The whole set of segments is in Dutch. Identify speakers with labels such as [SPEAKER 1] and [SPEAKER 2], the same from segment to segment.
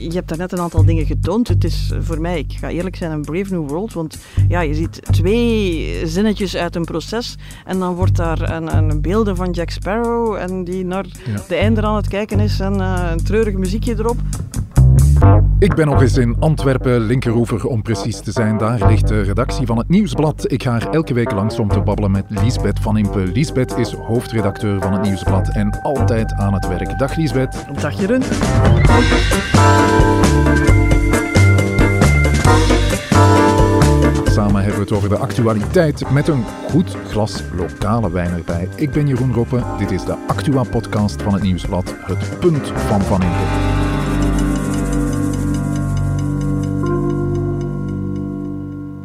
[SPEAKER 1] je hebt daarnet een aantal dingen getoond. Het is voor mij, ik ga eerlijk zijn, een Brave New World. Want ja, je ziet twee zinnetjes uit een proces en dan wordt daar een, een beelden van Jack Sparrow en die naar de einde aan het kijken is en uh, een treurig muziekje erop.
[SPEAKER 2] Ik ben nog eens in Antwerpen, linkeroever om precies te zijn. Daar ligt de redactie van het Nieuwsblad. Ik ga er elke week langs om te babbelen met Liesbeth van Impe. Liesbeth is hoofdredacteur van het Nieuwsblad en altijd aan het werk. Dag Liesbeth.
[SPEAKER 1] Dag Jeroen.
[SPEAKER 2] Samen hebben we het over de actualiteit met een goed glas lokale wijn erbij. Ik ben Jeroen Roppe. Dit is de Actua-podcast van het Nieuwsblad. Het punt van Van Impe.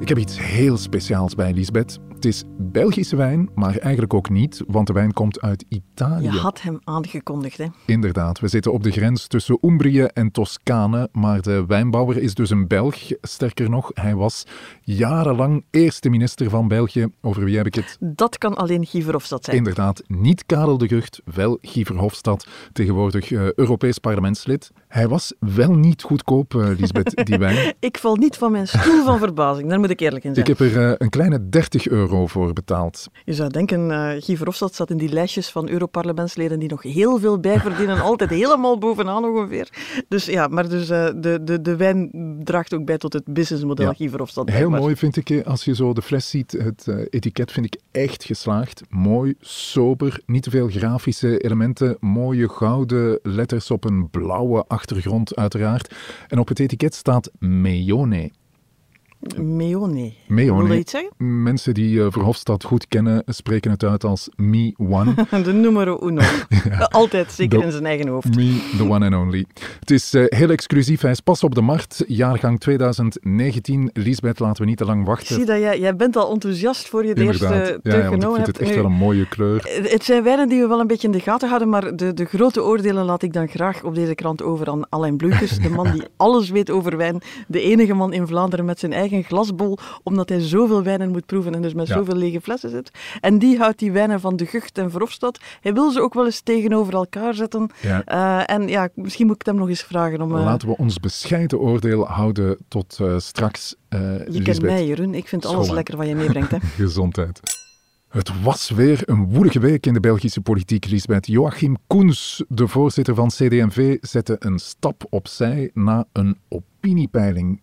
[SPEAKER 2] Ik heb iets heel speciaals bij Lisbeth. Het is Belgische wijn, maar eigenlijk ook niet, want de wijn komt uit Italië.
[SPEAKER 1] Je had hem aangekondigd, hè?
[SPEAKER 2] Inderdaad, we zitten op de grens tussen Umbrië en Toscane, maar de wijnbouwer is dus een Belg. Sterker nog, hij was jarenlang eerste minister van België. Over wie heb ik het?
[SPEAKER 1] Dat kan alleen Guy Verhofstadt zijn.
[SPEAKER 2] Inderdaad, niet Karel de Gucht, wel Guy Verhofstadt, tegenwoordig uh, Europees parlementslid. Hij was wel niet goedkoop, uh, Lisbeth, die wijn.
[SPEAKER 1] ik val niet van mijn stoel van verbazing, daar moet ik eerlijk in zijn.
[SPEAKER 2] Ik heb er uh, een kleine 30 euro voor betaald.
[SPEAKER 1] Je zou denken, uh, Guy Verhofstadt zat in die lijstjes van Europarlementsleden die nog heel veel bijverdienen, altijd helemaal bovenaan ongeveer. Dus ja, maar dus, uh, de, de, de wijn draagt ook bij tot het businessmodel ja. Guy Verhofstadt.
[SPEAKER 2] Heel mooi vind ik, als je zo de fles ziet, het uh, etiket vind ik echt geslaagd. Mooi, sober, niet te veel grafische elementen, mooie gouden letters op een blauwe achtergrond uiteraard. En op het etiket staat Meone.
[SPEAKER 1] Meone.
[SPEAKER 2] Meone.
[SPEAKER 1] Wil je iets zeggen?
[SPEAKER 2] Mensen die uh, Verhofstadt goed kennen, spreken het uit als Me One.
[SPEAKER 1] de numero uno. ja. Altijd, zeker the, in zijn eigen hoofd.
[SPEAKER 2] Me, the one and only. Het is uh, heel exclusief. Hij is pas op de markt. Jaargang 2019. Lisbeth, laten we niet te lang wachten.
[SPEAKER 1] Ik zie dat jij, jij bent al enthousiast voor je de
[SPEAKER 2] Inderdaad.
[SPEAKER 1] eerste
[SPEAKER 2] ja, ja, want ik vind het echt wel een mooie kleur.
[SPEAKER 1] Het zijn wijnen die we wel een beetje in de gaten houden, maar de, de grote oordelen laat ik dan graag op deze krant over aan Alain Bloeikers. De man die alles weet over wijn. De enige man in Vlaanderen met zijn eigen glasbol, omdat hij zoveel wijnen moet proeven en dus met ja. zoveel lege flessen zit. En die houdt die wijnen van de Gucht en Verhofstadt. Hij wil ze ook wel eens tegenover elkaar zetten.
[SPEAKER 2] Ja.
[SPEAKER 1] Uh, en ja, misschien moet ik hem nog eens vragen om... Uh...
[SPEAKER 2] Laten we ons bescheiden oordeel houden tot uh, straks,
[SPEAKER 1] Je
[SPEAKER 2] Lisbeth.
[SPEAKER 1] kent mij, Jeroen. Ik vind alles lekker wat je meebrengt. Hè.
[SPEAKER 2] Gezondheid. Het was weer een woelige week in de Belgische politiek, Lisbeth. Joachim Koens, de voorzitter van CD&V, zette een stap opzij na een opiniepeiling.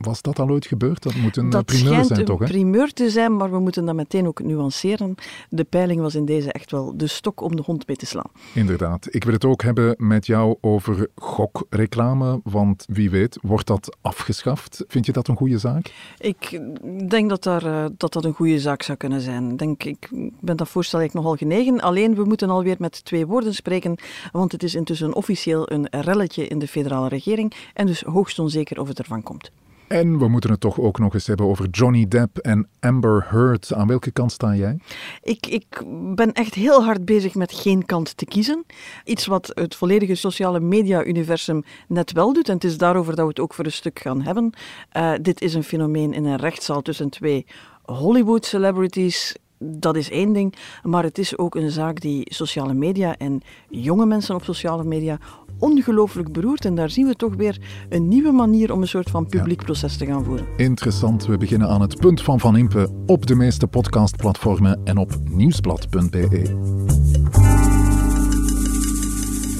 [SPEAKER 2] Was dat al ooit gebeurd? Dat moet een
[SPEAKER 1] dat
[SPEAKER 2] primeur zijn,
[SPEAKER 1] een
[SPEAKER 2] toch? Hè?
[SPEAKER 1] primeur te zijn, maar we moeten dat meteen ook nuanceren. De peiling was in deze echt wel de stok om de hond mee te slaan.
[SPEAKER 2] Inderdaad. Ik wil het ook hebben met jou over gokreclame, want wie weet wordt dat afgeschaft. Vind je dat een goede zaak?
[SPEAKER 1] Ik denk dat daar, uh, dat, dat een goede zaak zou kunnen zijn. Denk, ik ben dat voorstel eigenlijk nogal genegen. Alleen, we moeten alweer met twee woorden spreken, want het is intussen officieel een relletje in de federale regering en dus hoogst onzeker of het ervan komt.
[SPEAKER 2] En we moeten het toch ook nog eens hebben over Johnny Depp en Amber Heard. Aan welke kant sta jij?
[SPEAKER 1] Ik, ik ben echt heel hard bezig met geen kant te kiezen. Iets wat het volledige sociale media-universum net wel doet. En het is daarover dat we het ook voor een stuk gaan hebben. Uh, dit is een fenomeen in een rechtszaal tussen twee Hollywood-celebrities dat is één ding, maar het is ook een zaak die sociale media en jonge mensen op sociale media ongelooflijk beroert. En daar zien we toch weer een nieuwe manier om een soort van publiek ja. proces te gaan voeren.
[SPEAKER 2] Interessant. We beginnen aan het punt van Van Impe op de meeste podcastplatformen en op nieuwsblad.be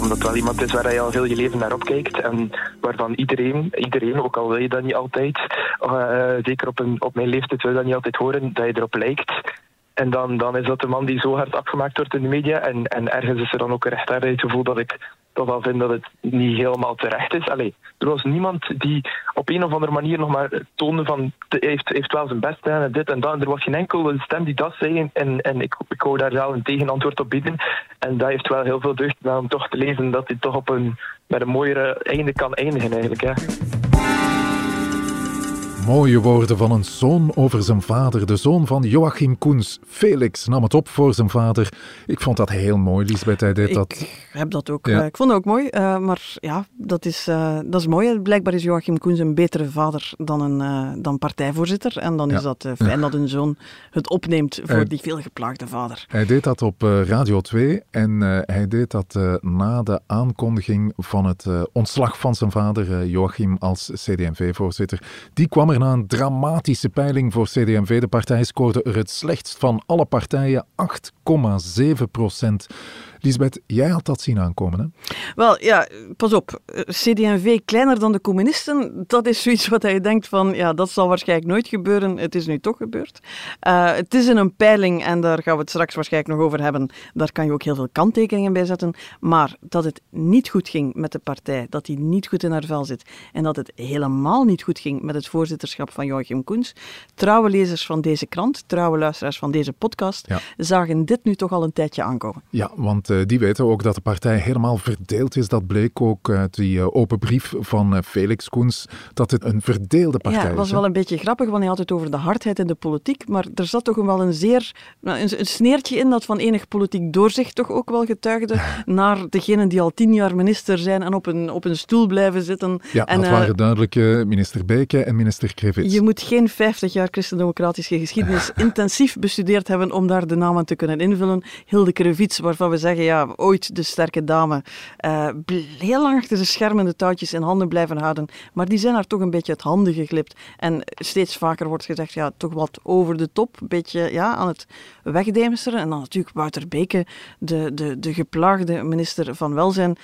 [SPEAKER 3] omdat het wel iemand is waar je al heel je leven naar opkijkt en waarvan iedereen, iedereen ook al wil je dat niet altijd, uh, zeker op, een, op mijn leeftijd wil je dat niet altijd horen, dat je erop lijkt. En dan, dan is dat de man die zo hard afgemaakt wordt in de media. En, en ergens is er dan ook een rechtvaardigheidsgevoel dat ik toch wel vind dat het niet helemaal terecht is. Allee, er was niemand die op een of andere manier nog maar toonde van heeft, heeft wel zijn best gedaan en dit en dat. Er was geen enkele stem die dat zei. En, en ik, ik wou daar wel een tegenantwoord op bieden. En dat heeft wel heel veel deugd gedaan om toch te lezen dat hij toch op een, met een mooiere einde kan eindigen eigenlijk. Hè.
[SPEAKER 2] Mooie woorden van een zoon over zijn vader. De zoon van Joachim Koens. Felix nam het op voor zijn vader. Ik vond dat heel mooi, Lisbeth. Hij deed
[SPEAKER 1] ik
[SPEAKER 2] dat.
[SPEAKER 1] heb dat ook.
[SPEAKER 2] Ja.
[SPEAKER 1] eh, ik vond het ook mooi. eh, maar ja, dat is, eh, dat is mooi. Blijkbaar is Joachim Koens een betere vader dan een dan partijvoorzitter. En dan
[SPEAKER 2] Ja.
[SPEAKER 1] is dat fijn dat een zoon het opneemt voor die veelgeplaagde vader.
[SPEAKER 2] Hij deed dat op Radio 2 en hij deed dat na de aankondiging van het ontslag van zijn vader Joachim als CD&V-voorzitter. Die kwam na een dramatische peiling voor CD&V. De partij scoorde er het slechtst van alle partijen, 8,7 procent. Lisbeth, jij had dat zien aankomen, hè?
[SPEAKER 1] Wel, ja, pas op. CD&V kleiner dan de communisten, dat is zoiets wat je denkt van, ja, dat zal waarschijnlijk nooit gebeuren. Het is nu toch gebeurd. Eh, het is in een peiling, en daar gaan we het straks waarschijnlijk nog over hebben. Daar kan je ook heel veel kanttekeningen bij zetten. Maar dat het niet goed ging met de partij, dat die niet goed in haar vel zit, en dat het helemaal niet goed ging met het voorzitterschap van Joachim Koens. Trouwe lezers van deze krant, trouwe luisteraars van deze podcast,
[SPEAKER 2] Ja.
[SPEAKER 1] zagen dit nu toch al een tijdje aankomen.
[SPEAKER 2] Ja, want eh, die weten ook dat de partij helemaal verdeeld is. Dat bleek ook uit die eh, open brief van eh, Felix Koens, dat het een verdeelde partij
[SPEAKER 1] Ja, het was
[SPEAKER 2] is.
[SPEAKER 1] wel een beetje grappig, want hij had het over de hardheid in de politiek, maar er zat toch wel een zeer, nou, een, een sneertje in dat van enig politiek doorzicht toch ook wel getuigde naar degenen die al tien jaar minister zijn en op een, op een stoel blijven zitten.
[SPEAKER 2] Ja,
[SPEAKER 1] en,
[SPEAKER 2] dat waren duidelijk minister Beke en minister Krevits.
[SPEAKER 1] je moet geen 50 jaar christendemocratische geschiedenis intensief bestudeerd hebben om daar de namen te kunnen invullen. Hilde Krevits, waarvan we zeggen, ja, ooit de sterke dame, eh, heel lang achter de schermen de touwtjes in handen blijven houden, maar die zijn haar toch een beetje uit handen geglipt. En steeds vaker wordt gezegd, ja, toch wat over de top, een beetje ja, aan het wegdemsteren. En dan natuurlijk Wouter Beke, de, de, de geplaagde minister van Welzijn.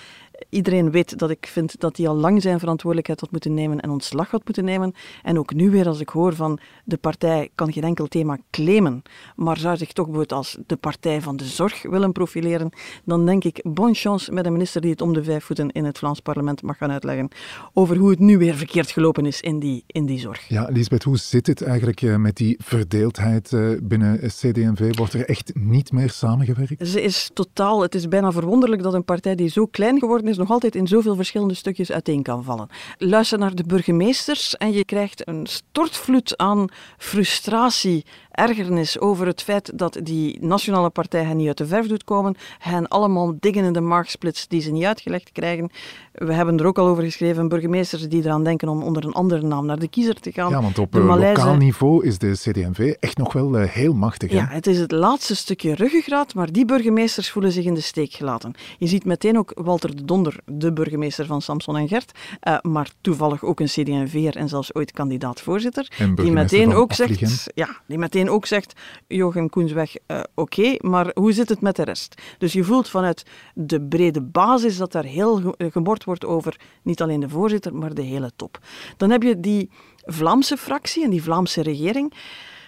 [SPEAKER 1] Iedereen weet dat ik vind dat hij al lang zijn verantwoordelijkheid had moeten nemen en ontslag had moeten nemen. En ook nu weer als ik hoor van de partij kan geen enkel thema claimen, maar zou zich toch bijvoorbeeld als de partij van de zorg willen profileren, dan denk ik bonne chance met een minister die het om de vijf voeten in het Vlaams parlement mag gaan uitleggen over hoe het nu weer verkeerd gelopen is in die, in die zorg.
[SPEAKER 2] Ja, Lisbeth, hoe zit het eigenlijk eh, met die verdeeldheid eh, binnen CD&V? Wordt er echt niet meer samengewerkt?
[SPEAKER 1] Ze is totaal, het is bijna verwonderlijk dat een partij die zo klein geworden is, nog altijd in zoveel verschillende stukjes uiteen kan vallen. Luister naar de burgemeesters en je krijgt een stortvloed aan frustratie, ergernis over het feit dat die nationale partij hen niet uit de verf doet komen, hen allemaal dingen in de maag splitst die ze niet uitgelegd krijgen. We hebben er ook al over geschreven, burgemeesters die eraan denken om onder een andere naam naar de kiezer te gaan.
[SPEAKER 2] Ja, want op eh,
[SPEAKER 1] malaise-
[SPEAKER 2] lokaal niveau is de CD&V echt nog wel eh, heel machtig. hè?
[SPEAKER 1] Ja, het is het laatste stukje ruggengraat, maar die burgemeesters voelen zich in de steek gelaten. Je ziet meteen ook Walter de Donder, de burgemeester van Samson en Gert, eh, maar toevallig ook een CD&V'er en zelfs ooit kandidaat-voorzitter, die meteen ook zegt, ja, die meteen ook zegt, Joachim Koensweg, eh, oké, maar hoe zit het met de rest? Dus je voelt vanuit de brede basis dat daar heel ge- eh, wordt over niet alleen de voorzitter, maar de hele top. Dan heb je die Vlaamse fractie en die Vlaamse regering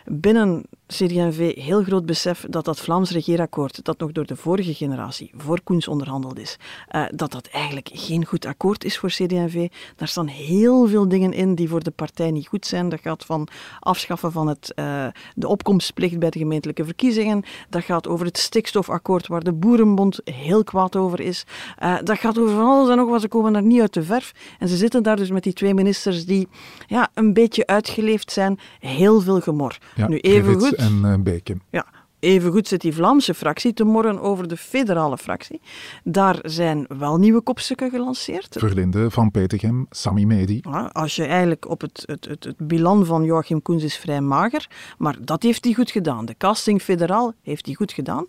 [SPEAKER 1] binnen CD&V heel groot besef dat dat Vlaams regeerakkoord, dat nog door de vorige generatie, voor Koens onderhandeld is, eh, dat dat eigenlijk geen goed akkoord is voor CD&V. Daar staan heel veel dingen in die voor de partij niet goed zijn. Dat gaat van afschaffen van het, eh, de opkomstplicht bij de gemeentelijke verkiezingen. Dat gaat over het stikstofakkoord waar de Boerenbond heel kwaad over is. Eh, dat gaat over van alles en nog wat. Ze komen daar niet uit de verf. En ze zitten daar dus met die twee ministers die ja, een beetje uitgeleefd zijn. Heel veel gemor.
[SPEAKER 2] Ja,
[SPEAKER 1] nu even goed.
[SPEAKER 2] enn eh, bacon.
[SPEAKER 1] Ja. Evengoed zit die Vlaamse fractie te morren over de federale fractie. Daar zijn wel nieuwe kopstukken gelanceerd.
[SPEAKER 2] Verlinde van Petegem, Sami Medi.
[SPEAKER 1] Ja, als je eigenlijk op het, het, het, het bilan van Joachim Koens is vrij mager, maar dat heeft hij goed gedaan. De casting federaal heeft hij goed gedaan.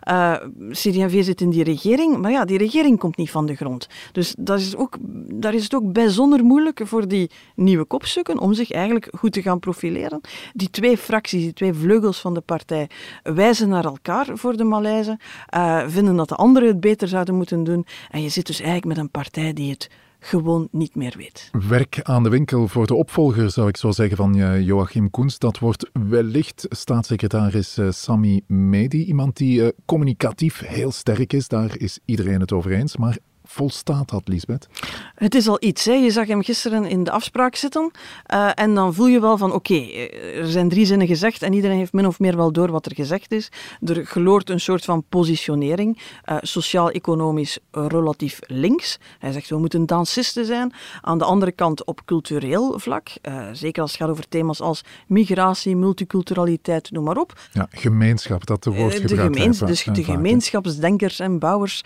[SPEAKER 1] Eh CD&V zit in die regering, maar ja, die regering komt niet van de grond. Dus dat is ook, daar is het ook bijzonder moeilijk voor die nieuwe kopstukken om zich eigenlijk goed te gaan profileren. Die twee fracties, die twee vleugels van de partij, wijzen naar elkaar voor de malaise, eh, vinden dat de anderen het beter zouden moeten doen. En je zit dus eigenlijk met een partij die het gewoon niet meer weet.
[SPEAKER 2] Werk aan de winkel voor de opvolger, zou ik zo zeggen, van eh, Joachim Koens. Dat wordt wellicht staatssecretaris eh, Sami Medi. Iemand die communicatief heel sterk is, daar is iedereen het over eens. Maar volstaat dat, Lisbeth?
[SPEAKER 1] Het is al iets. Hè. Je zag hem gisteren in de afspraak zitten uh, en dan voel je wel van oké, okay, er zijn drie zinnen gezegd en iedereen heeft min of meer wel door wat er gezegd is. Er geloort een soort van positionering, uh, sociaal-economisch relatief links. Hij zegt we moeten dansisten zijn. Aan de andere kant op cultureel vlak, uh, zeker als het gaat over thema's als migratie, multiculturaliteit, noem maar op.
[SPEAKER 2] Ja, gemeenschap, dat de woord
[SPEAKER 1] de, gemeens, dus de gemeenschapsdenkers en bouwers,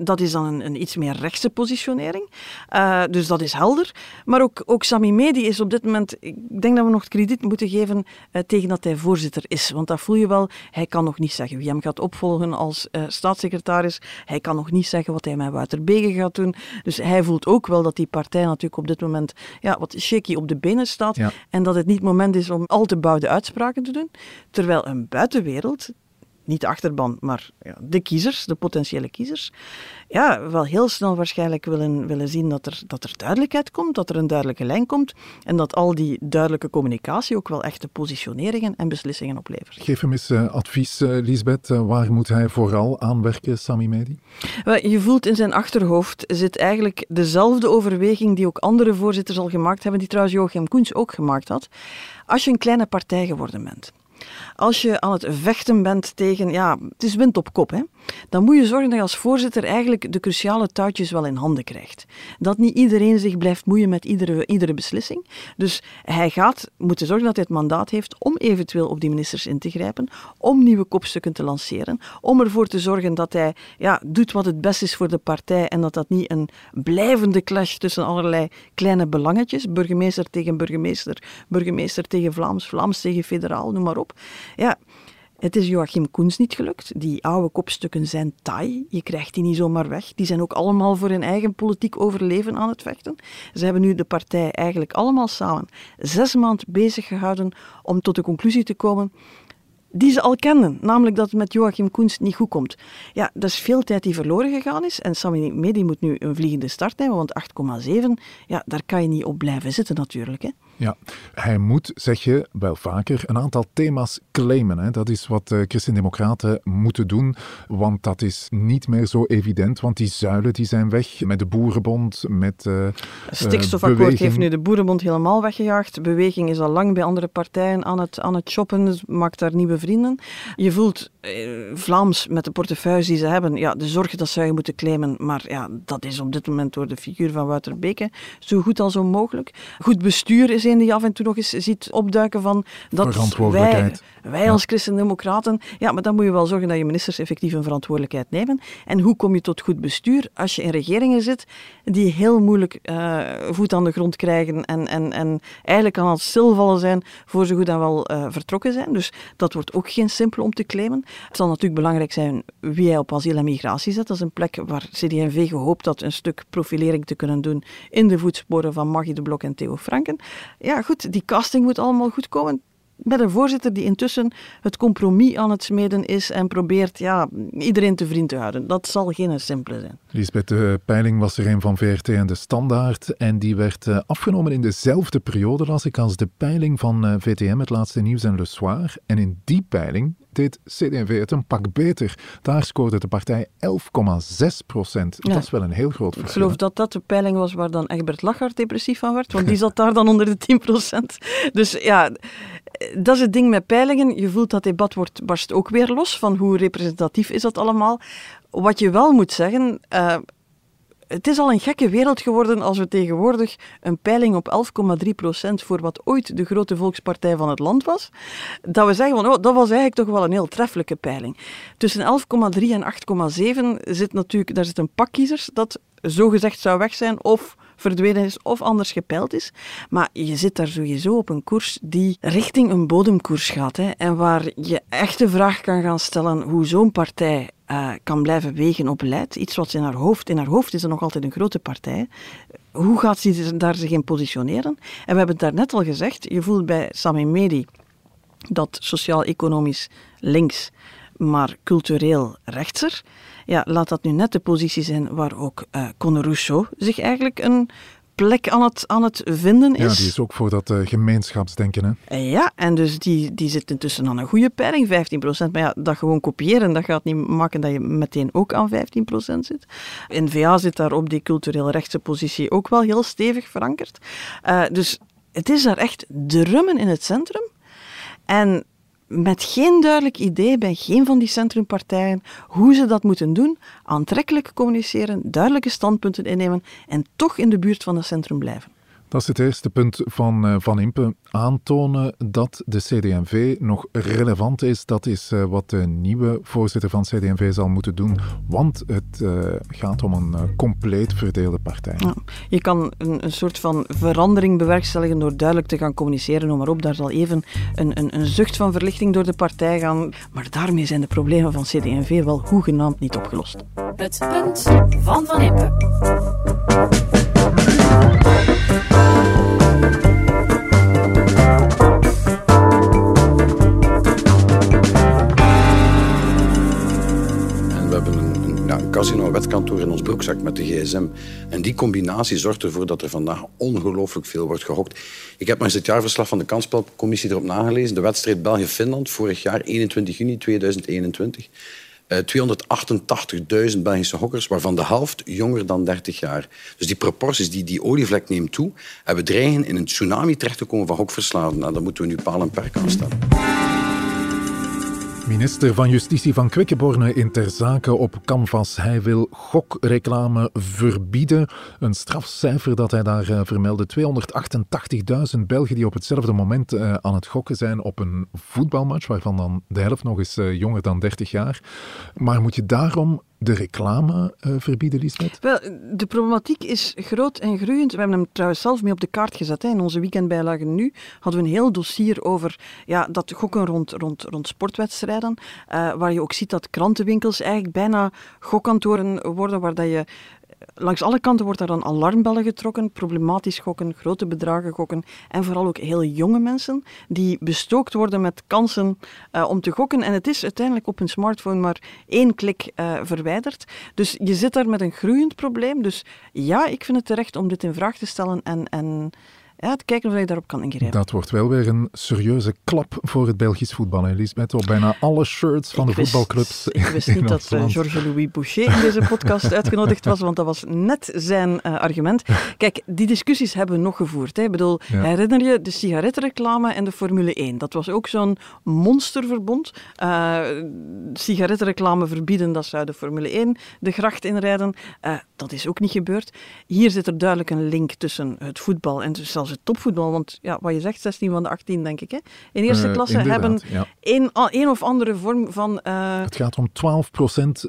[SPEAKER 1] dat is dan een, een iets meer rechtse positionering. Uh, dus dat is helder. Maar ook, ook Sami Medi is op dit moment, ik denk dat we nog het krediet moeten geven uh, tegen dat hij voorzitter is. Want dat voel je wel, hij kan nog niet zeggen wie hem gaat opvolgen als uh, staatssecretaris. Hij kan nog niet zeggen wat hij met Wouter Bege gaat doen. Dus hij voelt ook wel dat die partij natuurlijk op dit moment ja, wat shaky op de benen staat. Ja. En dat het niet het moment is om al te bouwde uitspraken te doen. Terwijl een buitenwereld, niet de achterban, maar ja, de kiezers, de potentiële kiezers, ja, wel heel snel waarschijnlijk willen, willen zien dat er, dat er duidelijkheid komt, dat er een duidelijke lijn komt en dat al die duidelijke communicatie ook wel echte positioneringen en beslissingen oplevert.
[SPEAKER 2] Geef hem eens uh, advies, uh, Lisbeth. Uh, waar moet hij vooral aanwerken, Sami Medi?
[SPEAKER 1] je voelt in zijn achterhoofd zit eigenlijk dezelfde overweging die ook andere voorzitters al gemaakt hebben, die trouwens Joachim Koens ook gemaakt had. Als je een kleine partij geworden bent, als je aan het vechten bent tegen, ja, het is wind op kop, hè, dan moet je zorgen dat je als voorzitter eigenlijk de cruciale touwtjes wel in handen krijgt. Dat niet iedereen zich blijft moeien met iedere, iedere beslissing. Dus hij gaat moeten zorgen dat hij het mandaat heeft om eventueel op die ministers in te grijpen, om nieuwe kopstukken te lanceren, om ervoor te zorgen dat hij ja, doet wat het best is voor de partij en dat dat niet een blijvende clash tussen allerlei kleine belangetjes, burgemeester tegen burgemeester, burgemeester tegen Vlaams, Vlaams tegen federaal, noem maar op. Ja, het is Joachim Koens niet gelukt. Die oude kopstukken zijn taai. Je krijgt die niet zomaar weg. Die zijn ook allemaal voor hun eigen politiek overleven aan het vechten. Ze hebben nu de partij eigenlijk allemaal samen zes maanden bezig gehouden om tot de conclusie te komen die ze al kenden, namelijk dat het met Joachim Koens niet goed komt. Ja, dat is veel tijd die verloren gegaan is en Sami Medi moet nu een vliegende start nemen, want 8,7, ja, daar kan je niet op blijven zitten natuurlijk. Hè.
[SPEAKER 2] Ja, hij moet, zeg je wel vaker, een aantal thema's claimen. Hè. Dat is wat uh, Christen-Democraten moeten doen, want dat is niet meer zo evident, want die zuilen die zijn weg met de Boerenbond, met uh,
[SPEAKER 1] Stikstofakkoord heeft nu de Boerenbond helemaal weggejaagd. Beweging is al lang bij andere partijen aan het, aan het shoppen, dus maakt daar nieuwe vrienden. Je voelt eh, Vlaams met de portefeuille die ze hebben, ja, de zorg dat zou je moeten claimen, maar ja, dat is op dit moment door de figuur van Wouter Beke zo goed als onmogelijk. Goed bestuur is een die je af en toe nog eens ziet opduiken van dat wij, wij als christendemocraten, ja, maar dan moet je wel zorgen dat je ministers effectief een verantwoordelijkheid nemen. En hoe kom je tot goed bestuur als je in regeringen zit die heel moeilijk uh, voet aan de grond krijgen en, en, en eigenlijk aan het stilvallen zijn voor ze goed en wel uh, vertrokken zijn. Dus dat wordt ook geen simpel om te claimen. Het zal natuurlijk belangrijk zijn wie hij op asiel en migratie zet. Dat is een plek waar CD&V gehoopt had een stuk profilering te kunnen doen in de voetsporen van Maggie de Blok en Theo Franken. Ja, goed, die casting moet allemaal goed komen met een voorzitter die intussen het compromis aan het smeden is en probeert ja, iedereen te vriend te houden. Dat zal geen simpele zijn.
[SPEAKER 2] Lisbeth, de peiling was er een van VRT en de Standaard en die werd eh, afgenomen in dezelfde periode als ik als de peiling van eh, VTM, het laatste nieuws en Le Soir. En in die peiling deed CD&V het een pak beter. Daar scoorde de partij 11,6 procent. Dat is wel een heel groot verschil.
[SPEAKER 1] Ik geloof dat dat de peiling was waar dan Egbert Lachart depressief van werd, want die zat daar dan onder de 10 procent. Dus ja, dat is het ding met peilingen. Je voelt dat debat wordt, barst ook weer los van hoe representatief is dat allemaal. Wat je wel moet zeggen, uh, het is al een gekke wereld geworden als we tegenwoordig een peiling op 11,3% voor wat ooit de grote volkspartij van het land was, dat we zeggen van, oh, dat was eigenlijk toch wel een heel treffelijke peiling. Tussen 11,3 en 8,7 zit natuurlijk, daar zit een pak kiezers dat zogezegd zou weg zijn of verdwenen is of anders gepeild is. Maar je zit daar sowieso op een koers die richting een bodemkoers gaat. Hè, en waar je echt de vraag kan gaan stellen hoe zo'n partij uh, kan blijven wegen op beleid. Iets wat in haar hoofd, in haar hoofd is er nog altijd een grote partij. Hoe gaat ze daar zich in positioneren? En we hebben het daarnet al gezegd, je voelt bij Sami Medi dat sociaal-economisch links, maar cultureel rechtser. Ja, laat dat nu net de positie zijn waar ook uh, Conor Rousseau zich eigenlijk een plek aan het, aan het vinden is.
[SPEAKER 2] Ja, die is ook voor dat uh, gemeenschapsdenken. Hè?
[SPEAKER 1] Ja, en dus die, die zit intussen aan een goede peiling, 15%. Maar ja, dat gewoon kopiëren, dat gaat niet maken dat je meteen ook aan 15% zit. In VA zit daar op die cultureel rechtse positie ook wel heel stevig verankerd. Uh, dus het is daar echt drummen in het centrum. En met geen duidelijk idee bij geen van die centrumpartijen hoe ze dat moeten doen, aantrekkelijk communiceren, duidelijke standpunten innemen en toch in de buurt van het centrum blijven.
[SPEAKER 2] Dat is het eerste punt van uh, Van Impe. Aantonen dat de CD&V nog relevant is. Dat is uh, wat de nieuwe voorzitter van CD&V zal moeten doen. Want het uh, gaat om een compleet verdeelde partij. Ja,
[SPEAKER 1] je kan een, een, soort van verandering bewerkstelligen door duidelijk te gaan communiceren. Noem maar op, daar zal even een, een, een zucht van verlichting door de partij gaan. Maar daarmee zijn de problemen van CD&V wel hoegenaamd niet opgelost. Het punt van Van Impe.
[SPEAKER 4] Met de gsm. En die combinatie zorgt ervoor dat er vandaag ongelooflijk veel wordt gehokt. Ik heb maar eens het jaarverslag van de kansspelcommissie erop nagelezen. De wedstrijd België-Finland, vorig jaar, 21 juni 2021. Uh, 288.000 Belgische hokkers, waarvan de helft jonger dan 30 jaar. Dus die proporties, die, die olievlek neemt toe. En dreigen in een tsunami terecht te komen van hokverslaafden. Nou, daar moeten we nu paal en perk aan stellen.
[SPEAKER 2] Minister van Justitie van Quickenborne in ter zake op canvas. Hij wil gokreclame verbieden. Een strafcijfer dat hij daar uh, vermeldde. 288.000 Belgen die op hetzelfde moment uh, aan het gokken zijn op een voetbalmatch, waarvan dan de helft nog eens uh, jonger dan 30 jaar. Maar moet je daarom de reclame uh, verbieden, Lisbeth?
[SPEAKER 1] Wel, de problematiek is groot en groeiend. We hebben hem trouwens zelf mee op de kaart gezet. Hè. In onze weekendbijlagen nu hadden we een heel dossier over ja, dat gokken rond, rond, rond sportwedstrijden. Uh, waar je ook ziet dat krantenwinkels eigenlijk bijna gokkantoren worden, waar dat je langs alle kanten wordt daar dan alarmbellen getrokken, problematisch gokken, grote bedragen gokken en vooral ook heel jonge mensen die bestookt worden met kansen uh, om te gokken. En het is uiteindelijk op hun smartphone maar één klik uh, verwijderd. Dus je zit daar met een groeiend probleem. Dus ja, ik vind het terecht om dit in vraag te stellen en, en ja, te kijken of je daarop kan ingrijpen.
[SPEAKER 2] Dat wordt wel weer een serieuze klap voor het Belgisch voetbal, Elisabeth. Op bijna alle shirts van
[SPEAKER 1] ik
[SPEAKER 2] de voetbalclubs.
[SPEAKER 1] Ik wist niet dat uh, Georges-Louis Boucher in deze podcast uitgenodigd was, want dat was net zijn uh, argument. Kijk, die discussies hebben we nog gevoerd. Hè. Ik bedoel, ja. herinner je de sigarettenreclame en de Formule 1? Dat was ook zo'n monsterverbond. Uh, sigarettenreclame verbieden, dat zou de Formule 1 de gracht inrijden. dat is ook niet gebeurd. Hier zit er duidelijk een link tussen het voetbal en zelfs het topvoetbal. Want ja, wat je zegt, 16 van de 18, denk ik. Hè? In eerste uh, klasse hebben ja. een, een, of andere vorm van. Uh...
[SPEAKER 2] Het gaat om 12%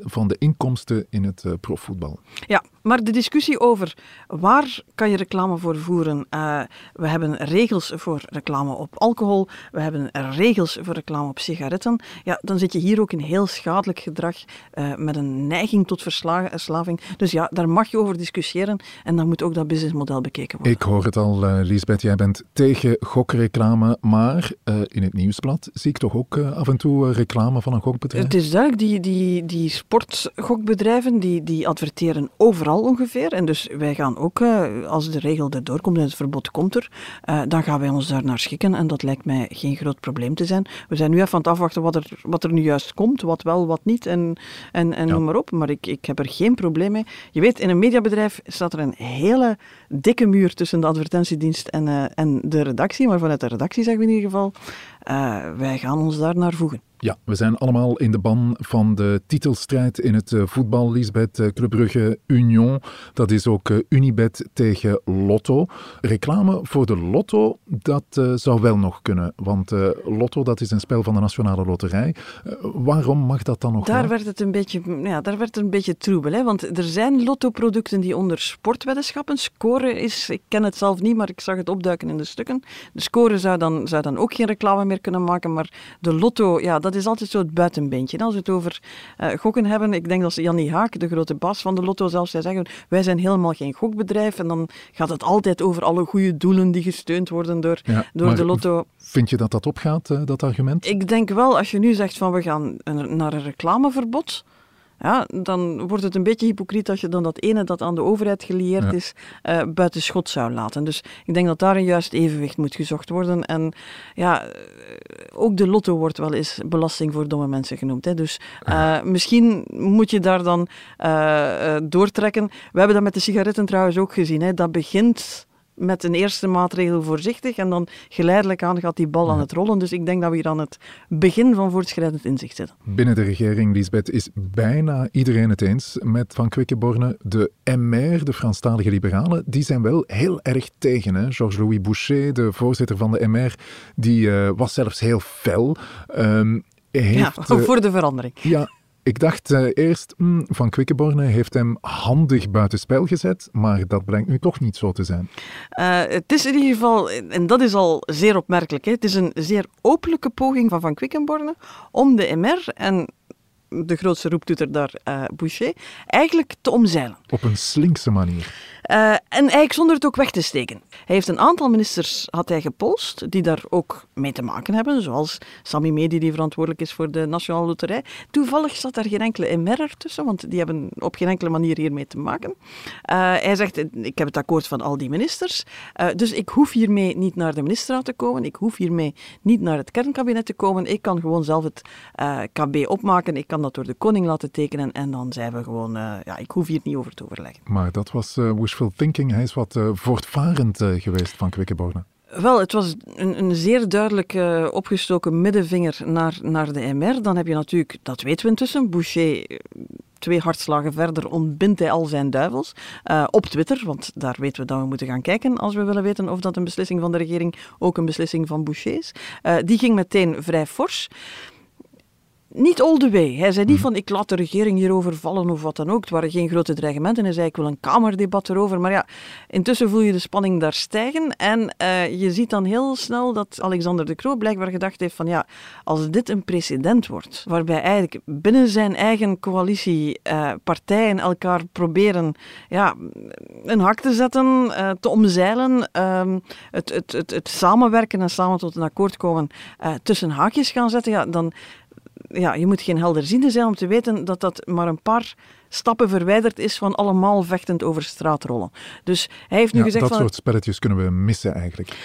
[SPEAKER 2] van de inkomsten in het uh, profvoetbal.
[SPEAKER 1] Ja, maar de discussie over waar kan je reclame voor voeren. Uh, we hebben regels voor reclame op alcohol. We hebben regels voor reclame op sigaretten. Ja, dan zit je hier ook in heel schadelijk gedrag met een neiging tot verslaving. Dus ja, daar mag je over discussiëren. En dan moet ook dat businessmodel bekeken worden.
[SPEAKER 2] Ik hoor het al, uh, Lisbeth. Jij bent tegen gokreclame. Maar in het nieuwsblad zie ik toch ook af en toe reclame van een gokbedrijf?
[SPEAKER 1] Het is duidelijk, die, die, die sportgokbedrijven die, die adverteren overal ongeveer. En dus wij gaan ook, als de regel erdoor komt en het verbod komt er, dan gaan wij ons daar naar schikken. En dat lijkt mij geen groot probleem te zijn. We zijn nu even aan het afwachten wat er, wat er nu juist komt. Wat wel, wat niet. En, en, en ja. noem maar op. Maar ik, ik heb er geen probleem mee. Je weet, in een mediabedrijf staat er een hele dikke muur tussen de advertentiedienst en, uh, en de redactie. Maar vanuit de redactie zeggen we in ieder geval, wij gaan ons daar naar voegen.
[SPEAKER 2] Ja, we zijn allemaal in de ban van de titelstrijd in het voetbal. Lisbeth, Club Brugge Union, dat is ook Unibet tegen Lotto. Reclame voor de Lotto, dat uh, zou wel nog kunnen. Want uh, Lotto, dat is een spel van de Nationale Loterij. Uh, waarom mag dat dan nog
[SPEAKER 1] daar
[SPEAKER 2] wel?
[SPEAKER 1] Werd het een beetje, ja, daar werd het een beetje troebel. Hè? Want er zijn Lotto-producten die onder sportweddenschappen scoren is... Ik ken het zelf niet, maar ik zag het opduiken in de stukken. De score zou dan, zou dan ook geen reclame meer kunnen maken. Maar de Lotto, ja, dat is altijd zo het buitenbeentje. Als we het over uh, gokken hebben, ik denk dat Jannie Haak, de grote baas van de Lotto, zelfs zei zeggen, wij zijn helemaal geen gokbedrijf. En dan gaat het altijd over alle goede doelen die gesteund worden door,
[SPEAKER 2] ja,
[SPEAKER 1] door de Lotto.
[SPEAKER 2] Vind je dat dat opgaat, uh, dat argument?
[SPEAKER 1] Ik denk wel, als je nu zegt van we gaan naar een reclameverbod, ja, dan wordt het een beetje hypocriet als je dan dat ene dat aan de overheid gelieerd is, uh, buiten schot zou laten. Dus ik denk dat daar een juist evenwicht moet gezocht worden. En ja, eh, ook de lotto wordt wel eens belasting voor domme mensen genoemd. Hè. Dus uh, misschien moet je daar dan uh, doortrekken. We hebben dat met de sigaretten trouwens ook gezien. Hè. Dat begint met een eerste maatregel voorzichtig en dan geleidelijk aan gaat die bal aan het rollen. Dus ik denk dat we hier aan het begin van voortschrijdend inzicht zitten.
[SPEAKER 2] Binnen de regering, Lisbeth, is bijna iedereen het eens met Van Quickenborne. De MR, de Franstalige liberalen, die zijn wel heel erg tegen. Georges-Louis Boucher, de voorzitter van de MR, die uh, was zelfs heel fel.
[SPEAKER 1] Um, heeft, ja, voor de verandering.
[SPEAKER 2] Ja, ik dacht uh, eerst, mm, Van Quickenborne heeft hem handig buitenspel gezet, maar dat brengt nu toch niet zo te zijn.
[SPEAKER 1] Uh, het is in ieder geval, en dat is al zeer opmerkelijk, hè, het is een zeer openlijke poging van Van Quickenborne om de MR en de grootste roeptoeter daar, uh, Boucher, eigenlijk te omzeilen.
[SPEAKER 2] Op een slinkse manier.
[SPEAKER 1] Uh, en eigenlijk zonder het ook weg te steken. Hij heeft een aantal ministers had hij gepolst, die daar ook mee te maken hebben, zoals Sami Medi, die verantwoordelijk is voor de Nationale Loterij. Toevallig zat daar geen enkele MR tussen, want die hebben op geen enkele manier hiermee te maken. Uh, hij zegt, ik heb het akkoord van al die ministers, uh, dus ik hoef hiermee niet naar de ministerraad te komen, ik hoef hiermee niet naar het kernkabinet te komen, ik kan gewoon zelf het KB opmaken, ik kan dat door de koning laten tekenen en dan zijn we gewoon, ja, ik hoef hier niet over te overleggen.
[SPEAKER 2] Maar dat was wishful thinking. Hij is wat uh, voortvarend uh, geweest van Quickenborne.
[SPEAKER 1] Wel, het was een, een zeer duidelijk uh, opgestoken middenvinger naar, naar de MR. Dan heb je natuurlijk, dat weten we intussen, Boucher twee hartslagen verder ontbindt hij al zijn duivels. Op Twitter, want daar weten we dat we moeten gaan kijken als we willen weten of dat een beslissing van de regering ook een beslissing van Boucher is. Die ging meteen vrij fors niet all the way. Hij zei niet mhm. van ik laat de regering hierover vallen of wat dan ook. Het waren geen grote dreigementen. Hij zei ik wil een kamerdebat erover. Maar ja, intussen voel je de spanning daar stijgen. En uh, je ziet dan heel snel dat Alexander de Croo blijkbaar gedacht heeft van ja, als dit een precedent wordt, waarbij eigenlijk binnen zijn eigen coalitie uh, partijen elkaar proberen ja, een hak te zetten, uh, te omzeilen, um, het, het, het, het, samenwerken en samen tot een akkoord komen tussen haakjes gaan zetten, ja, dan ja, je moet geen helderziende zijn om te weten dat dat maar een paar stappen verwijderd is van allemaal vechtend over straatrollen. Dus hij heeft nu gezegd
[SPEAKER 2] dat
[SPEAKER 1] van...
[SPEAKER 2] soort spelletjes kunnen we missen eigenlijk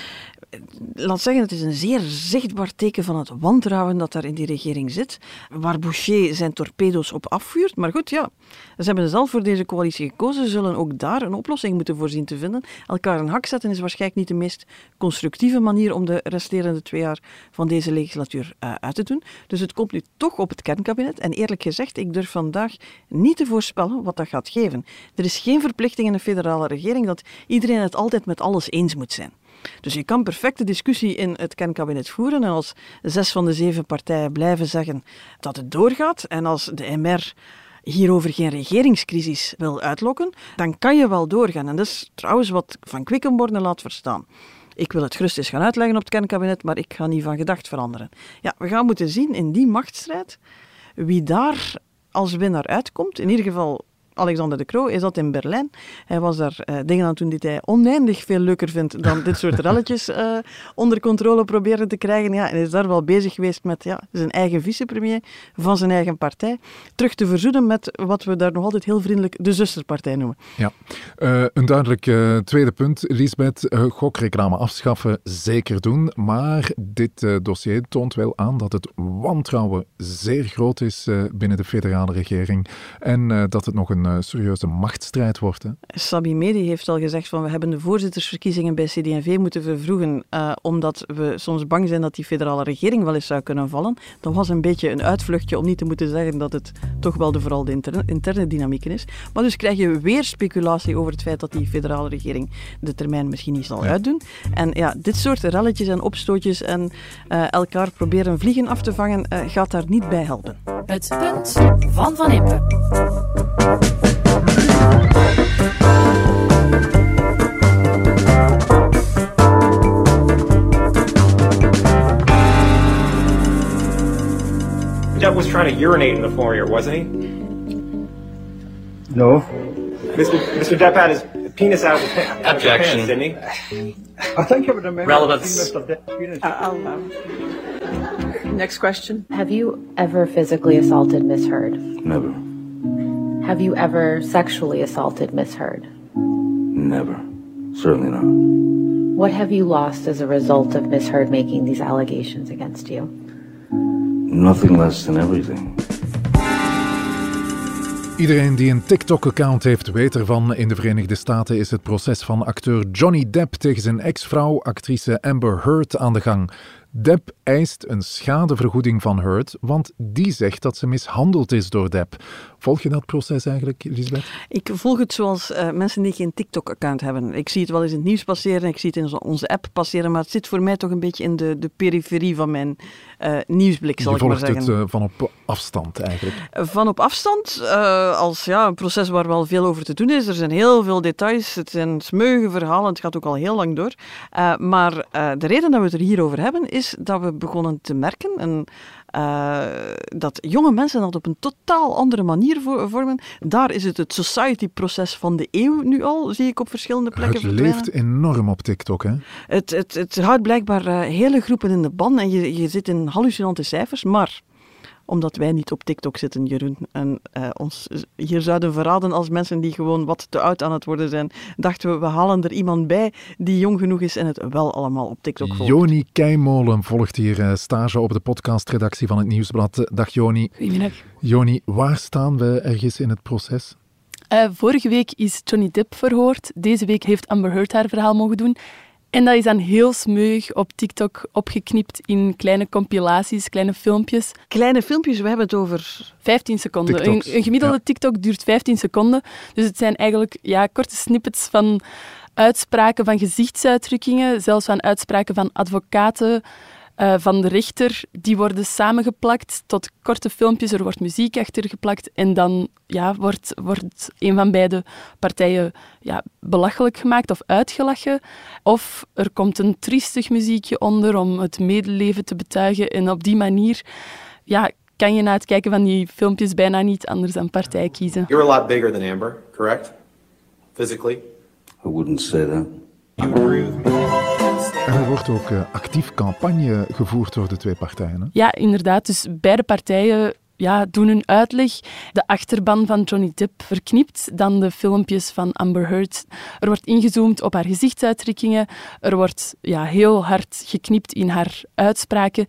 [SPEAKER 1] laat zeggen, het is een zeer zichtbaar teken van het wantrouwen dat daar in die regering zit, waar Boucher zijn torpedo's op afvuurt. Maar goed, ja, ze hebben zelf voor deze coalitie gekozen, ze zullen ook daar een oplossing moeten voorzien te vinden. Elkaar een hak zetten is waarschijnlijk niet de meest constructieve manier om de resterende twee jaar van deze legislatuur uh, uit te doen. Dus het komt nu toch op het kernkabinet. En eerlijk gezegd, ik durf vandaag niet te voorspellen wat dat gaat geven. Er is geen verplichting in de federale regering dat iedereen het altijd met alles eens moet zijn. Dus je kan perfect de discussie in het kernkabinet voeren. En als zes van de zeven partijen blijven zeggen dat het doorgaat, en als de MR hierover geen regeringscrisis wil uitlokken, dan kan je wel doorgaan. En dat is trouwens wat Van Quickenborne laat verstaan. Ik wil het gerust eens gaan uitleggen op het kernkabinet, maar ik ga niet van gedacht veranderen. Ja, we gaan moeten zien in die machtsstrijd wie daar als winnaar uitkomt. In ieder geval Alexander de Croo is dat in Berlijn. Hij was daar uh, dingen aan toen die hij oneindig veel leuker vindt dan dit soort relletjes uh, onder controle proberen te krijgen. Ja, en is daar wel bezig geweest met ja, zijn eigen vicepremier van zijn eigen partij. Terug te verzoenen met wat we daar nog altijd heel vriendelijk de zusterpartij noemen.
[SPEAKER 2] Ja, uh, een duidelijk tweede punt, Lisbeth. gokreclame afschaffen, zeker doen. Maar dit dossier toont wel aan dat het wantrouwen zeer groot is binnen de federale regering. En dat het nog een een serieuze machtsstrijd wordt. Hè?
[SPEAKER 1] Sabi Medi heeft al gezegd van we hebben de voorzittersverkiezingen bij CD&V moeten vervroegen uh, omdat we soms bang zijn dat die federale regering wel eens zou kunnen vallen. Dat was een beetje een uitvluchtje om niet te moeten zeggen dat het toch wel de, vooral de interne, interne dynamiek is. Maar dus krijg je weer speculatie over het feit dat die federale regering de termijn misschien niet zal uitdoen. En ja, dit soort relletjes en opstootjes en uh, elkaar proberen vliegen af te vangen uh, gaat daar niet bij helpen.
[SPEAKER 5] Het punt van Van Impe.
[SPEAKER 6] Depp was trying to urinate in the foyer, wasn't he?
[SPEAKER 7] No.
[SPEAKER 6] Mr. Mr. Depp had his penis out of his, pants,
[SPEAKER 8] Objection.
[SPEAKER 6] didn't he?
[SPEAKER 7] I think I would remember
[SPEAKER 8] Relevance.
[SPEAKER 7] seeing Mr. Depp's penis.
[SPEAKER 9] Uh, I'll, um, next question.
[SPEAKER 10] Have you ever physically assaulted Miss Heard?
[SPEAKER 11] Never.
[SPEAKER 8] Have you ever sexually assaulted Miss Heard?
[SPEAKER 9] Never. Certainly not.
[SPEAKER 8] What have you lost as a result of Miss Heard making these allegations against you?
[SPEAKER 9] Nothing less than everything.
[SPEAKER 2] Iedereen die een TikTok-account heeft, weet ervan. In de Verenigde Staten is het proces van acteur Johnny Depp tegen zijn ex-vrouw, actrice Amber Heard, aan de gang. Depp eist een schadevergoeding van Heard, want die zegt dat ze mishandeld is door Depp. Volg je dat proces eigenlijk, Lisbeth?
[SPEAKER 1] Ik volg het zoals uh, mensen die geen TikTok-account hebben. Ik zie het wel eens in het nieuws passeren, ik zie het in onze app passeren, maar het zit voor mij toch een beetje in de, de periferie van mijn uh, nieuwsblik, zal
[SPEAKER 2] je
[SPEAKER 1] ik maar zeggen.
[SPEAKER 2] Je volgt het uh, van op afstand eigenlijk?
[SPEAKER 1] Van op afstand, als ja, een proces waar wel veel over te doen is. Er zijn heel veel details, het zijn smeuïge verhalen, het gaat ook al heel lang door. maar de reden dat we het er hier over hebben, is dat we begonnen te merken, en uh, dat jonge mensen dat op een totaal andere manier vormen. Daar is het het society-proces van de eeuw nu al, zie ik op verschillende plekken
[SPEAKER 2] Het leeft enorm op TikTok, hè?
[SPEAKER 1] Het, het, het houdt blijkbaar uh, hele groepen in de ban en je, je zit in hallucinante cijfers, maar omdat wij niet op TikTok zitten, Jeroen. En uh, ons hier zouden verraden als mensen die gewoon wat te oud aan het worden zijn. Dachten we, we halen er iemand bij die jong genoeg is en het wel allemaal op TikTok volgt.
[SPEAKER 2] Joni Keimolen volgt hier uh, stage op de podcastredactie van het Nieuwsblad. Dag Joni.
[SPEAKER 10] Goedemiddag.
[SPEAKER 2] Joni, waar staan we ergens in het proces?
[SPEAKER 10] Uh, vorige week is Johnny Depp verhoord. Deze week heeft Amber Heard haar verhaal mogen doen. En dat is dan heel smeuig op TikTok opgeknipt in kleine compilaties, kleine filmpjes.
[SPEAKER 1] Kleine filmpjes, we hebben het over...
[SPEAKER 10] 15 seconden. Een, een, gemiddelde ja. TikTok duurt 15 seconden. Dus het zijn eigenlijk ja, korte snippets van uitspraken, van gezichtsuitdrukkingen, zelfs van uitspraken van advocaten, uh, van de rechter, die worden samengeplakt tot korte filmpjes. Er wordt muziek achter geplakt en dan ja, wordt, wordt een van beide partijen ja, belachelijk gemaakt of uitgelachen. Of er komt een triestig muziekje onder om het medeleven te betuigen. En op die manier ja, kan je na het kijken van die filmpjes bijna niet anders dan partij kiezen.
[SPEAKER 11] You're a lot bigger than Amber, correct? Physically?
[SPEAKER 9] I wouldn't say that.
[SPEAKER 11] You agree with me?
[SPEAKER 2] Er wordt ook uh, actief campagne gevoerd door de twee partijen. Hè?
[SPEAKER 10] Ja, inderdaad. Dus beide partijen ja, doen hun uitleg. De achterban van Johnny Depp verknipt, dan de filmpjes van Amber Heard. Er wordt ingezoomd op haar gezichtsuitdrukkingen. Er wordt ja, heel hard geknipt in haar uitspraken,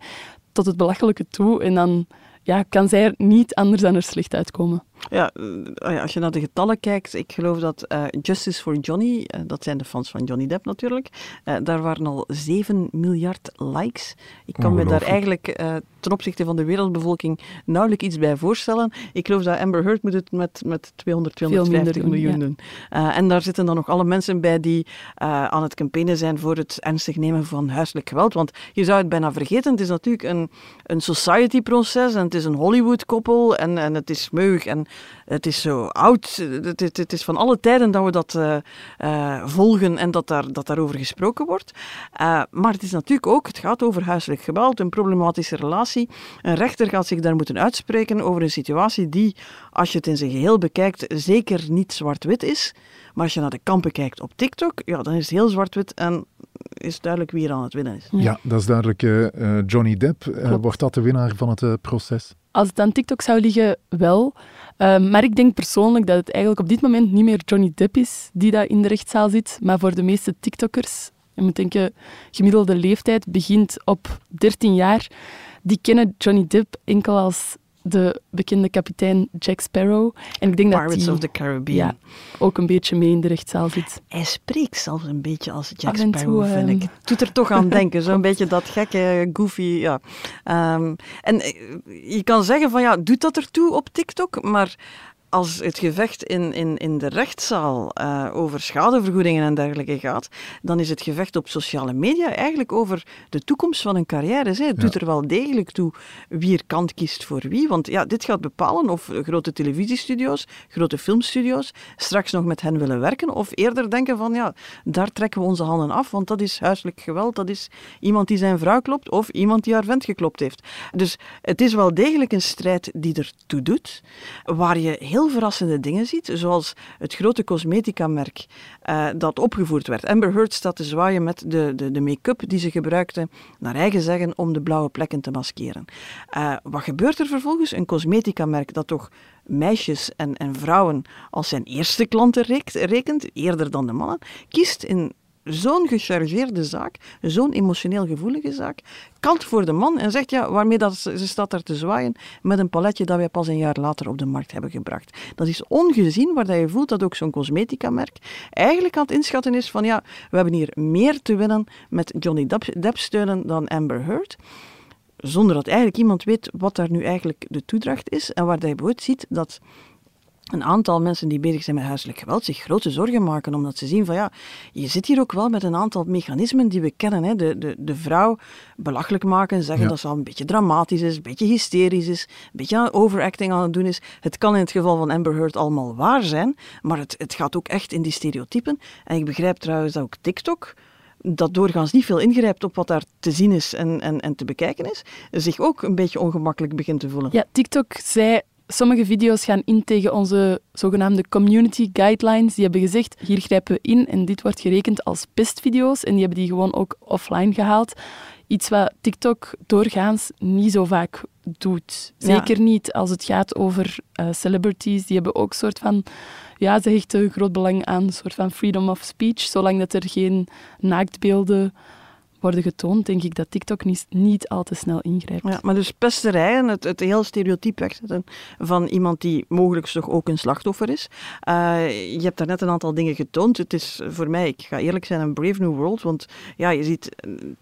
[SPEAKER 10] tot het belachelijke toe. En dan ja, kan zij er niet anders dan er slecht uitkomen.
[SPEAKER 1] Ja, als je naar de getallen kijkt, ik geloof dat uh, Justice for Johnny, uh, dat zijn de fans van Johnny Depp natuurlijk, uh, daar waren al 7 miljard likes. Ik kan me daar eigenlijk ten opzichte van de wereldbevolking nauwelijks iets bij voorstellen. Ik geloof dat Amber Heard moet het met, met 200, 250 miljoen doen. Ja. en daar zitten dan nog alle mensen bij die aan het campaignen zijn voor het ernstig nemen van huiselijk geweld. Want je zou het bijna vergeten, het is natuurlijk een, een society-proces en het is een Hollywood-koppel en, en het is meug en het is zo oud. Het, het, het, is van alle tijden dat we dat uh, uh, volgen en dat, daar, dat daarover gesproken wordt. Uh, maar het is natuurlijk ook, het gaat over huiselijk geweld, een problematische relatie. Een rechter gaat zich daar moeten uitspreken over een situatie die, als je het in zijn geheel bekijkt, zeker niet zwart-wit is. Maar als je naar de kampen kijkt op TikTok, ja, dan is het heel zwart-wit en is duidelijk wie er aan het winnen is.
[SPEAKER 2] Ja, dat is duidelijk. Uh, Johnny Depp, uh, wordt dat de winnaar van het uh, proces?
[SPEAKER 10] Als het aan TikTok zou liggen, wel. maar ik denk persoonlijk dat het eigenlijk op dit moment niet meer Johnny Depp is die daar in de rechtszaal zit, maar voor de meeste TikTokkers, je moet denken, gemiddelde leeftijd begint op 13 jaar, die kennen Johnny Depp enkel als de bekende kapitein Jack Sparrow.
[SPEAKER 1] En ik denk
[SPEAKER 10] Pirates
[SPEAKER 1] dat die, of the Caribbean.
[SPEAKER 10] Ja, ook een beetje mee in de rechtszaal zit.
[SPEAKER 1] Hij spreekt zelfs een beetje als Jack Sparrow, vind ik. Het doet er toch aan denken, zo'n beetje dat gekke, goofy, ja. Um, en je kan zeggen van, ja, doet dat ertoe op TikTok? Maar als het gevecht in, in, in de rechtszaal uh, over schadevergoedingen en dergelijke gaat, dan is het gevecht op sociale media eigenlijk over de toekomst van een carrière. Het ja. doet er wel degelijk toe wie er kant kiest voor wie. Want ja, dit gaat bepalen of grote televisiestudio's, grote filmstudio's straks nog met hen willen werken of eerder denken van ja, daar trekken we onze handen af, want dat is huiselijk geweld, dat is iemand die zijn vrouw klopt of iemand die haar vent geklopt heeft. Dus het is wel degelijk een strijd die ertoe doet, waar je heel verrassende dingen ziet, zoals het grote cosmetica-merk uh, dat opgevoerd werd. Amber Heard staat te zwaaien met de, de, de make-up die ze gebruikte, naar eigen zeggen, om de blauwe plekken te maskeren. Uh, wat gebeurt er vervolgens? Een cosmetica-merk dat toch meisjes en, en vrouwen als zijn eerste klanten rekent, eerder dan de mannen, kiest in zo'n gechargeerde zaak, zo'n emotioneel gevoelige zaak, kant voor de man en zegt ja, waarmee dat, ze staat daar te zwaaien met een paletje dat wij pas een jaar later op de markt hebben gebracht. Dat is ongezien, waar je voelt dat ook zo'n cosmetica-merk eigenlijk aan het inschatten is van ja, we hebben hier meer te winnen met Johnny Depp steunen dan Amber Heard zonder dat eigenlijk iemand weet wat daar nu eigenlijk de toedracht is en waar je bijvoorbeeld ziet dat een aantal mensen die bezig zijn met huiselijk geweld zich grote zorgen maken, omdat ze zien van ja, je zit hier ook wel met een aantal mechanismen die we kennen. Hè. De, de, de vrouw belachelijk maken, zeggen dat ze al een beetje dramatisch is, een beetje hysterisch is, een beetje overacting aan het doen is. Het kan in het geval van Amber Heard allemaal waar zijn, maar het, het gaat ook echt in die stereotypen. En ik begrijp trouwens dat ook TikTok dat doorgaans niet veel ingrijpt op wat daar te zien is en, en, en te bekijken is, zich ook een beetje ongemakkelijk begint te voelen.
[SPEAKER 10] Ja, TikTok zei sommige video's gaan in tegen onze zogenaamde community guidelines. Die hebben gezegd, hier grijpen we in en dit wordt gerekend als pestvideo's. En die hebben die gewoon ook offline gehaald. Iets wat TikTok doorgaans niet zo vaak doet. Zeker niet als het gaat over uh, celebrities. Die hebben ook een soort van... Ja, ze hechten groot belang aan een soort van freedom of speech. Zolang dat er geen naaktbeelden worden getoond, denk ik dat TikTok niet, niet al te snel ingrijpt.
[SPEAKER 1] Ja, maar dus pesterijen, het, het heel stereotype wegzetten van iemand die mogelijk toch ook een slachtoffer is. Uh, je hebt daar net een aantal dingen getoond. Het is voor mij, ik ga eerlijk zijn, een brave new world, want ja, je ziet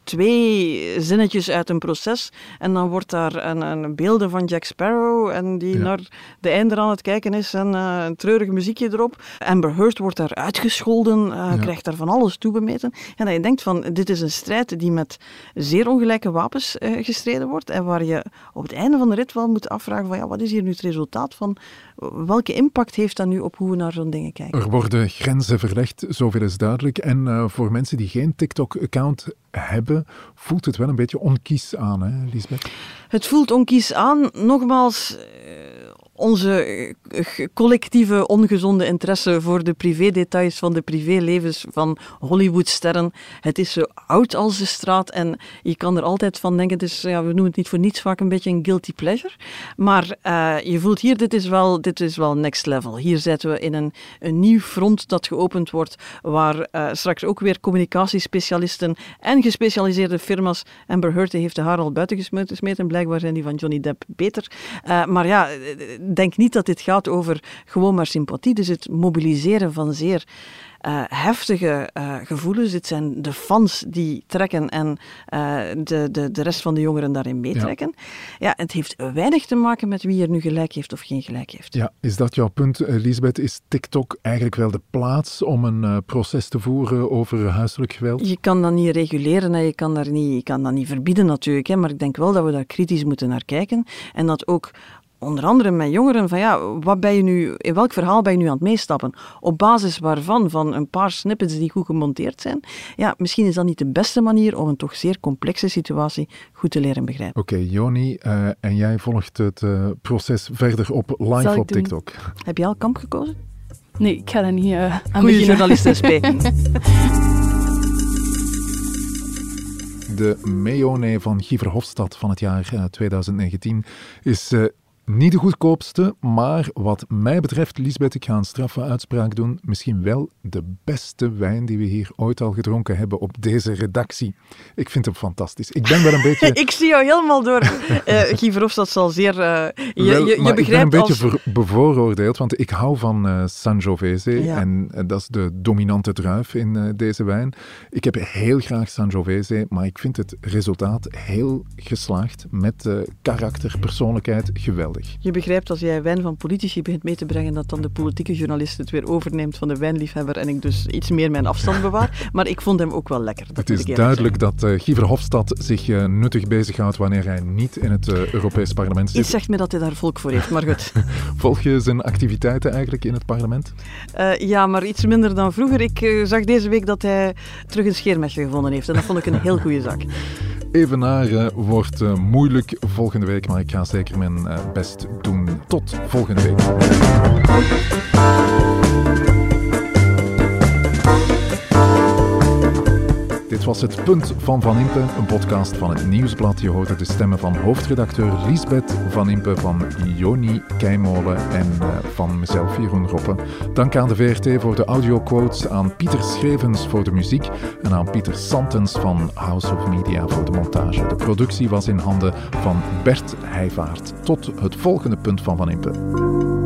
[SPEAKER 1] twee zinnetjes uit een proces en dan wordt daar een, een beelden van Jack Sparrow en die naar de einde aan het kijken is en uh, een treurig muziekje erop. Amber Heard wordt daar uitgescholden, uh, krijgt daar van alles toebemeten. En dat je denkt van, dit is een strijd die met zeer ongelijke wapens uh, gestreden wordt en waar je op het einde van de rit wel moet afvragen van ja, wat is hier nu het resultaat van? Welke impact heeft dat nu op hoe we naar zo'n dingen kijken?
[SPEAKER 2] Er worden grenzen verlegd, zoveel is duidelijk. En uh, voor mensen die geen TikTok-account hebben, voelt het wel een beetje onkies aan, hè, Lisbeth?
[SPEAKER 1] Het voelt onkies aan. Nogmaals, onze eh, collectieve ongezonde interesse voor de privédetails van de privélevens van Hollywoodsterren. Het is zo oud als de straat en je kan er altijd van denken, dus, ja, we noemen het niet voor niets vaak een beetje een guilty pleasure. Maar uh, je voelt hier, dit is, wel, dit is wel next level. Hier zitten we in een, een nieuw front dat geopend wordt, waar uh, straks ook weer communicatiespecialisten en gespecialiseerde firma's, Amber Heard heeft de haar al buiten gesmeten, blijkbaar zijn die van Johnny Depp beter. maar ja, denk niet dat dit gaat over gewoon maar sympathie. Dus het mobiliseren van zeer uh, heftige uh, gevoelens. Het zijn de fans die trekken en uh, de, de, de rest van de jongeren daarin meetrekken. Ja. ja. het heeft weinig te maken met wie er nu gelijk heeft of geen gelijk heeft.
[SPEAKER 2] Ja, is dat jouw punt, Lisbeth? Is TikTok eigenlijk wel de plaats om een proces te voeren over huiselijk geweld?
[SPEAKER 1] Je kan dat niet reguleren en je kan, daar niet, je kan dat niet verbieden natuurlijk. Hè, maar ik denk wel dat we daar kritisch moeten naar kijken. En dat ook onder andere met jongeren, van ja, wat ben je nu, in welk verhaal ben je nu aan het meestappen? Op basis waarvan, van een paar snippets die goed gemonteerd zijn. Ja, misschien is dat niet de beste manier om een toch zeer complexe situatie goed te leren begrijpen.
[SPEAKER 2] Oké, okay, Joni, uh, en jij volgt het uh, proces verder op live op TikTok.
[SPEAKER 1] Heb jij al kamp gekozen?
[SPEAKER 10] Nee, ik ga daar niet uh, aan
[SPEAKER 1] Goeie journalisten SP.
[SPEAKER 2] De Meone van Guy Verhofstadt van het jaar 2019 is niet de goedkoopste, maar wat mij betreft, Lisbeth, ik ga een straffe uitspraak doen. Misschien wel de beste wijn die we hier ooit al gedronken hebben op deze redactie. Ik vind hem fantastisch. Ik ben wel een beetje...
[SPEAKER 1] ik zie jou helemaal door. uh, Guy Verhofstadt zal zeer... Uh, je,
[SPEAKER 2] wel,
[SPEAKER 1] je, je begrijpt
[SPEAKER 2] ik ben een beetje
[SPEAKER 1] als...
[SPEAKER 2] bevooroordeeld, want ik hou van uh, Sangiovese. Ja. En dat is de dominante druif in deze wijn. Ik heb heel graag Sangiovese, maar ik vind het resultaat heel geslaagd met karakter, persoonlijkheid, geweldig.
[SPEAKER 1] Je begrijpt als jij wijn van politici begint mee te brengen, dat dan de politieke journalist het weer overneemt van de wijnliefhebber en ik dus iets meer mijn afstand bewaar. Maar ik vond hem ook wel lekker.
[SPEAKER 2] Het is duidelijk dat uh, Guy Verhofstadt zich uh, nuttig bezighoudt wanneer hij niet in het uh, Europees parlement zit.
[SPEAKER 1] Iets zegt me dat hij daar volk voor heeft, maar goed.
[SPEAKER 2] Volg je zijn activiteiten eigenlijk in het parlement?
[SPEAKER 1] ja, maar iets minder dan vroeger. Ik zag deze week dat hij terug een scheermesje gevonden heeft en dat vond ik een heel goede zaak.
[SPEAKER 2] Evenaren wordt uh, moeilijk volgende week, maar ik ga zeker mijn uh, best doen. Tot volgende week. Dit was het Punt van Van Impe, een podcast van het Nieuwsblad. Je hoorde de stemmen van hoofdredacteur Lisbeth Van Impe, van Joni Keimolen en uh, van mezelf, Jeroen Roppe. Dank aan de VRT voor de audioquotes, aan Pieter Schrevens voor de muziek en aan Pieter Santens van House of Media voor de montage. De productie was in handen van Bert Heijvaart. Tot het volgende Punt van Van Impe.